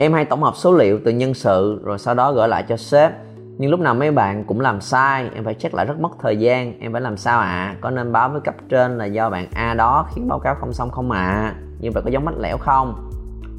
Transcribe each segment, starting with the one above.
em hay tổng hợp số liệu từ nhân sự, rồi sau đó gửi lại cho sếp. Nhưng lúc nào mấy bạn cũng làm sai, em phải check lại rất mất thời gian. Em phải làm sao ạ? À? có nên báo với cấp trên là do bạn a đó khiến báo cáo không xong không ạ? À? như vậy có giống mách lẻo không?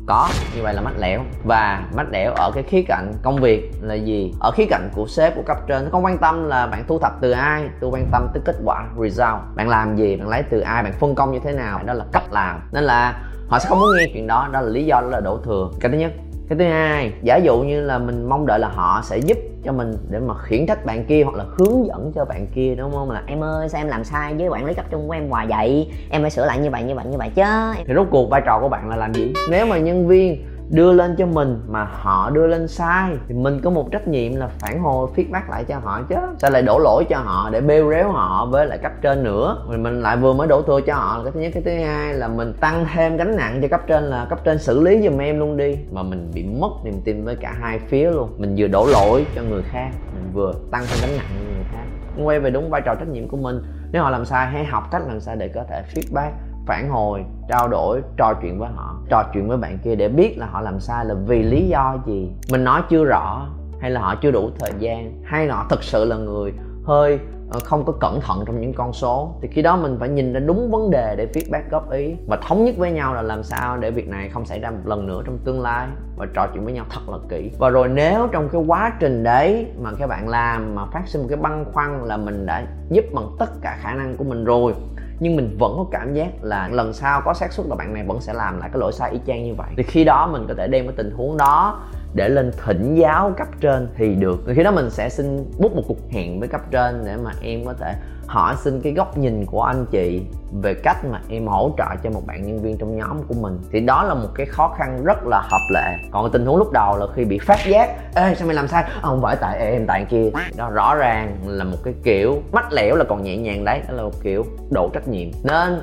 Có, như vậy là mách lẻo. Và mách lẻo ở cái khía cạnh công việc là gì? Ở khía cạnh của sếp, của cấp trên, nó không quan tâm là bạn thu thập từ ai, tôi quan tâm tới kết quả, result. Bạn làm gì, bạn lấy từ ai, bạn phân công như thế nào, đó là cách làm. Nên là họ sẽ không muốn nghe chuyện đó đó là lý do, đó là đổ thừa. Cái thứ nhất cái thứ hai giả dụ như là mình mong đợi là họ sẽ giúp cho mình để mà khiển trách bạn kia hoặc là hướng dẫn cho bạn kia đúng không? Là em ơi sao em làm sai với quản lý cấp trung của em hoài vậy? Em phải sửa lại như vậy như vậy như vậy chứ. Thì rốt cuộc vai trò của bạn là làm gì? Nếu mà nhân viên đưa lên cho mình mà họ đưa lên sai, thì mình có một trách nhiệm là phản hồi, feedback lại cho họ chứ. Sao lại đổ lỗi cho họ để bêu réo họ với lại cấp trên nữa? Mình mình lại vừa mới đổ thừa cho họ. Là cái thứ nhất, cái thứ hai là mình tăng thêm gánh nặng cho cấp trên là cấp trên xử lý giùm em luôn đi. Mà mình bị mất niềm tin với cả hai phía luôn. Mình vừa đổ lỗi cho người khác, mình vừa tăng thêm gánh nặng cho người khác. Quay về đúng vai trò trách nhiệm của mình. Nếu họ làm sai, hãy học cách làm sao để có thể feedback phản hồi, trao đổi, trò chuyện với họ, trò chuyện với bạn kia để biết là họ làm sai là vì lý do gì? Mình nói chưa rõ hay là họ chưa đủ thời gian? Hay là họ thực sự là người hơi ờ, không có cẩn thận trong những con số? Thì khi đó mình phải nhìn ra đúng vấn đề để feedback góp ý và thống nhất với nhau là làm sao để việc này không xảy ra một lần nữa trong tương lai và trò chuyện với nhau thật là kỹ. Và rồi nếu trong cái quá trình đấy mà các bạn làm mà phát sinh một cái băn khoăn là mình đã giúp bằng tất cả khả năng của mình rồi nhưng mình vẫn có cảm giác là lần sau có xác suất là bạn này vẫn sẽ làm lại cái lỗi sai y chang như vậy. Thì khi đó mình có thể đem cái tình huống đó để lên thỉnh giáo cấp trên thì được. Khi đó mình sẽ xin bút một cuộc hẹn với cấp trên để mà em có thể hỏi xin cái góc nhìn của anh chị về cách mà em hỗ trợ cho một bạn nhân viên trong nhóm của mình. Thì đó là một cái khó khăn rất là hợp lệ. Còn tình huống lúc đầu là khi bị phát giác, ê, sao mày làm sai? Ờ, không phải, tại em, tại kia. Đó, rõ ràng là một cái kiểu mách lẻo là còn nhẹ nhàng đấy. Đó là một kiểu độ trách nhiệm. Nên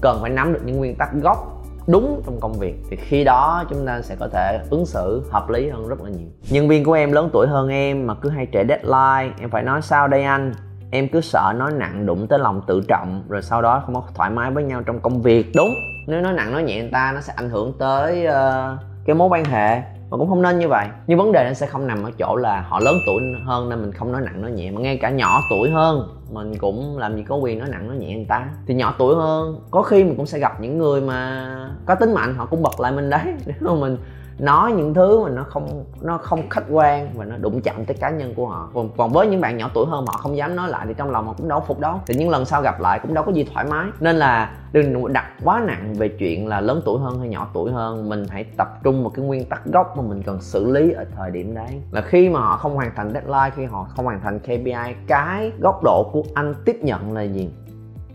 cần phải nắm được những nguyên tắc gốc đúng trong công việc thì khi đó chúng ta sẽ có thể ứng xử hợp lý hơn rất là nhiều. Nhân viên của em lớn tuổi hơn em mà cứ hay trễ deadline em phải nói sao đây anh? Em cứ sợ nói nặng đụng tới lòng tự trọng rồi sau đó không có thoải mái với nhau trong công việc. Đúng nếu nói nặng nói nhẹ người ta nó sẽ ảnh hưởng tới uh, cái mối quan hệ mà cũng không nên như vậy. Nhưng vấn đề nó sẽ không nằm ở chỗ là họ lớn tuổi hơn nên mình không nói nặng nói nhẹ. Mà ngay cả nhỏ tuổi hơn, mình cũng làm gì có quyền nói nặng nói nhẹ người ta. Thì nhỏ tuổi hơn, có khi mình cũng sẽ gặp những người mà có tính mạnh họ cũng bật lại mình đấy. Nếu mà mình nói những thứ mà nó không nó không khách quan và nó đụng chạm tới cá nhân của họ. Còn, còn với những bạn nhỏ tuổi hơn họ không dám nói lại thì trong lòng họ cũng đâu phục đâu thì những lần sau gặp lại cũng đâu có gì thoải mái. Nên là đừng đặt quá nặng về chuyện là lớn tuổi hơn hay nhỏ tuổi hơn. Mình hãy tập trung một cái nguyên tắc gốc mà mình cần xử lý ở thời điểm đấy. Là khi mà họ không hoàn thành deadline khi họ không hoàn thành KPI cái góc độ của anh tiếp nhận là gì?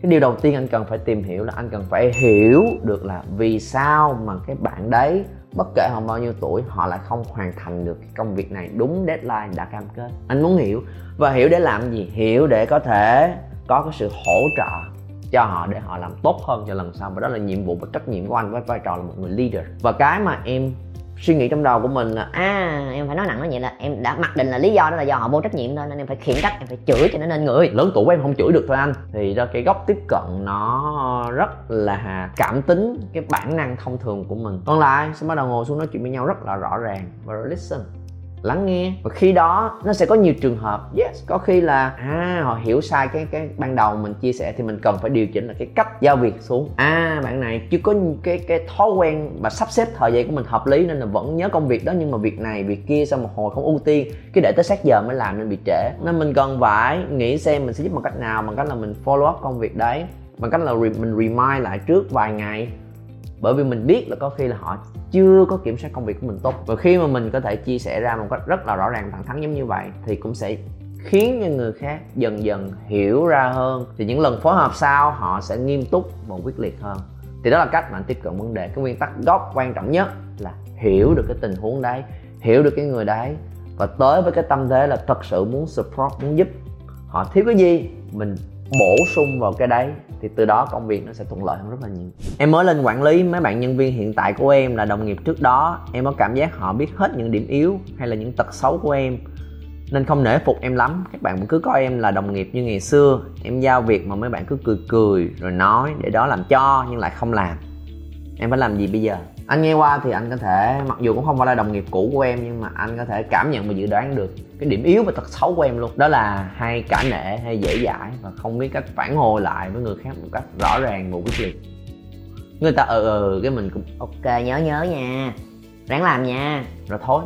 Cái điều đầu tiên anh cần phải tìm hiểu là anh cần phải hiểu được là vì sao mà cái bạn đấy bất kể họ bao nhiêu tuổi, họ lại không hoàn thành được cái công việc này. Đúng deadline đã cam kết. Anh muốn hiểu. Và hiểu để làm gì? Hiểu để có thể có cái sự hỗ trợ cho họ để họ làm tốt hơn cho lần sau. Và đó là nhiệm vụ và trách nhiệm của anh với vai trò là một người leader. Và cái mà em suy nghĩ trong đầu của mình là à em phải nói nặng nó vậy là em đã mặc định là lý do đó là do họ vô trách nhiệm thôi nên em phải khiển trách, em phải chửi cho nó nên người. Lớn tuổi của em không chửi được thôi anh. Thì do cái góc tiếp cận nó rất là cảm tính cái bản năng thông thường của mình. Còn lại, sẽ bắt đầu ngồi xuống nói chuyện với nhau rất là rõ ràng và listen lắng nghe. Và khi đó, nó sẽ có nhiều trường hợp, yes, có khi là à họ hiểu sai cái cái, ban đầu mình chia sẻ thì mình cần phải điều chỉnh là cái cách giao việc xuống. À bạn này, chưa có cái cái thói quen và sắp xếp thời gian của mình hợp lý nên là vẫn nhớ công việc đó, nhưng mà việc này, việc kia sau một hồi không ưu tiên, cái để tới sát giờ mới làm nên bị trễ. Nên mình cần phải nghĩ xem mình sẽ giúp bằng cách nào, bằng cách là mình follow up công việc đấy, bằng cách là mình remind lại trước vài ngày bởi vì mình biết là có khi là họ chưa có kiểm soát công việc của mình tốt. Và khi mà mình có thể chia sẻ ra một cách rất là rõ ràng, thẳng thắn giống như vậy, thì cũng sẽ khiến cho người khác dần dần hiểu ra hơn. Thì những lần phối hợp sau, họ sẽ nghiêm túc và quyết liệt hơn. Thì đó là cách mà anh tiếp cận vấn đề. Cái nguyên tắc gốc quan trọng nhất là hiểu được cái tình huống đấy, hiểu được cái người đấy. Và tới với cái tâm thế là thật sự muốn support, muốn giúp. Họ thiếu cái gì, mình bổ sung vào cái đấy, thì từ đó công việc nó sẽ thuận lợi hơn rất là nhiều. Em mới lên quản lý mấy bạn nhân viên hiện tại của em là đồng nghiệp trước đó. Em có cảm giác họ biết hết những điểm yếu hay là những tật xấu của em, nên không nể phục em lắm. Các bạn vẫn cứ coi em là đồng nghiệp như ngày xưa. Em giao việc mà mấy bạn cứ cười cười rồi nói để đó làm cho nhưng lại không làm. Em phải làm gì bây giờ? Anh nghe qua thì anh có thể, mặc dù cũng không phải là đồng nghiệp cũ của em, nhưng mà anh có thể cảm nhận và dự đoán được cái điểm yếu và tật xấu của em luôn. Đó là hay cả nể hay dễ dãi và không biết cách phản hồi lại với người khác một cách rõ ràng và quyết liệt người ta ừ ừ cái mình cũng, ok, nhớ nhớ nha. Ráng làm nha. Rồi thôi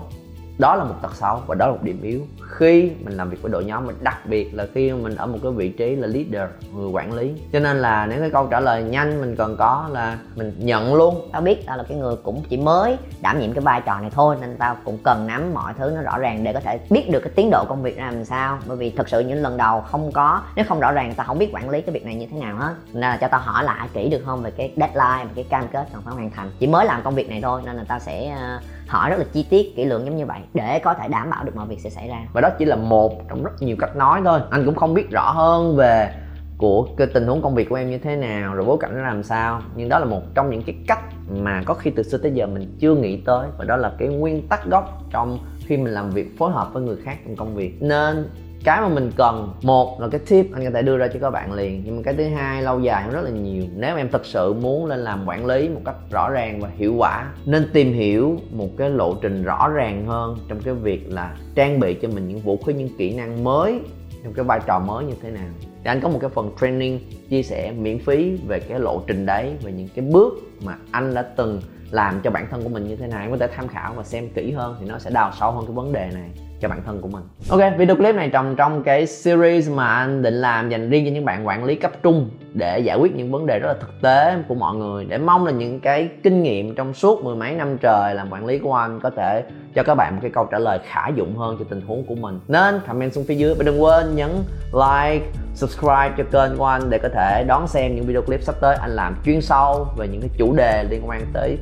đó là một tật xấu và đó là một điểm yếu. Khi mình làm việc với đội nhóm, mình đặc biệt là khi mình ở một cái vị trí là leader, người quản lý. Cho nên là nếu cái câu trả lời nhanh mình cần có là mình nhận luôn. Tao biết tao là cái người cũng chỉ mới đảm nhiệm cái vai trò này thôi, nên tao cũng cần nắm mọi thứ nó rõ ràng để có thể biết được cái tiến độ công việc ra làm sao. Bởi vì thực sự những lần đầu không có, nếu không rõ ràng tao không biết quản lý cái việc này như thế nào hết. Nên là cho tao hỏi lại kỹ được không về cái deadline và cái cam kết cần phải hoàn thành. Chỉ mới làm công việc này thôi, nên là tao sẽ ờ, hỏi rất là chi tiết kỹ lưỡng giống như vậy để có thể đảm bảo được mọi việc sẽ xảy ra. Và đó chỉ là một trong rất nhiều cách nói thôi. Anh cũng không biết rõ hơn về của cái tình huống công việc của em như thế nào, rồi bối cảnh nó làm sao. Nhưng đó là một trong những cái cách mà có khi từ xưa tới giờ mình chưa nghĩ tới. Và đó là cái nguyên tắc gốc trong khi mình làm việc phối hợp với người khác trong công việc. Nên cái mà mình cần một là cái tip anh có thể đưa ra cho các bạn liền. Nhưng mà cái thứ hai lâu dài rất là nhiều. Nếu em thực sự muốn lên làm quản lý một cách rõ ràng và hiệu quả, nên tìm hiểu một cái lộ trình rõ ràng hơn trong cái việc là trang bị cho mình những vũ khí, những kỹ năng mới trong cái vai trò mới như thế nào. Thì anh có một cái phần training chia sẻ miễn phí về cái lộ trình đấy, về những cái bước mà anh đã từng làm cho bản thân của mình như thế nào. Em có thể tham khảo và xem kỹ hơn thì nó sẽ đào sâu hơn cái vấn đề này cho bản thân của mình. Ok, video clip này trồng trong cái series mà anh định làm dành riêng cho những bạn quản lý cấp trung để giải quyết những vấn đề rất là thực tế của mọi người. Để mong là những cái kinh nghiệm trong suốt mười mấy năm trời làm quản lý của anh có thể cho các bạn một cái câu trả lời khả dụng hơn cho tình huống của mình. Nên comment xuống phía dưới và đừng quên nhấn like, subscribe cho kênh của anh để có thể đón xem những video clip sắp tới anh làm chuyên sâu về những cái chủ đề liên quan tới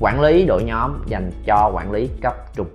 quản lý đội nhóm dành cho quản lý cấp trung.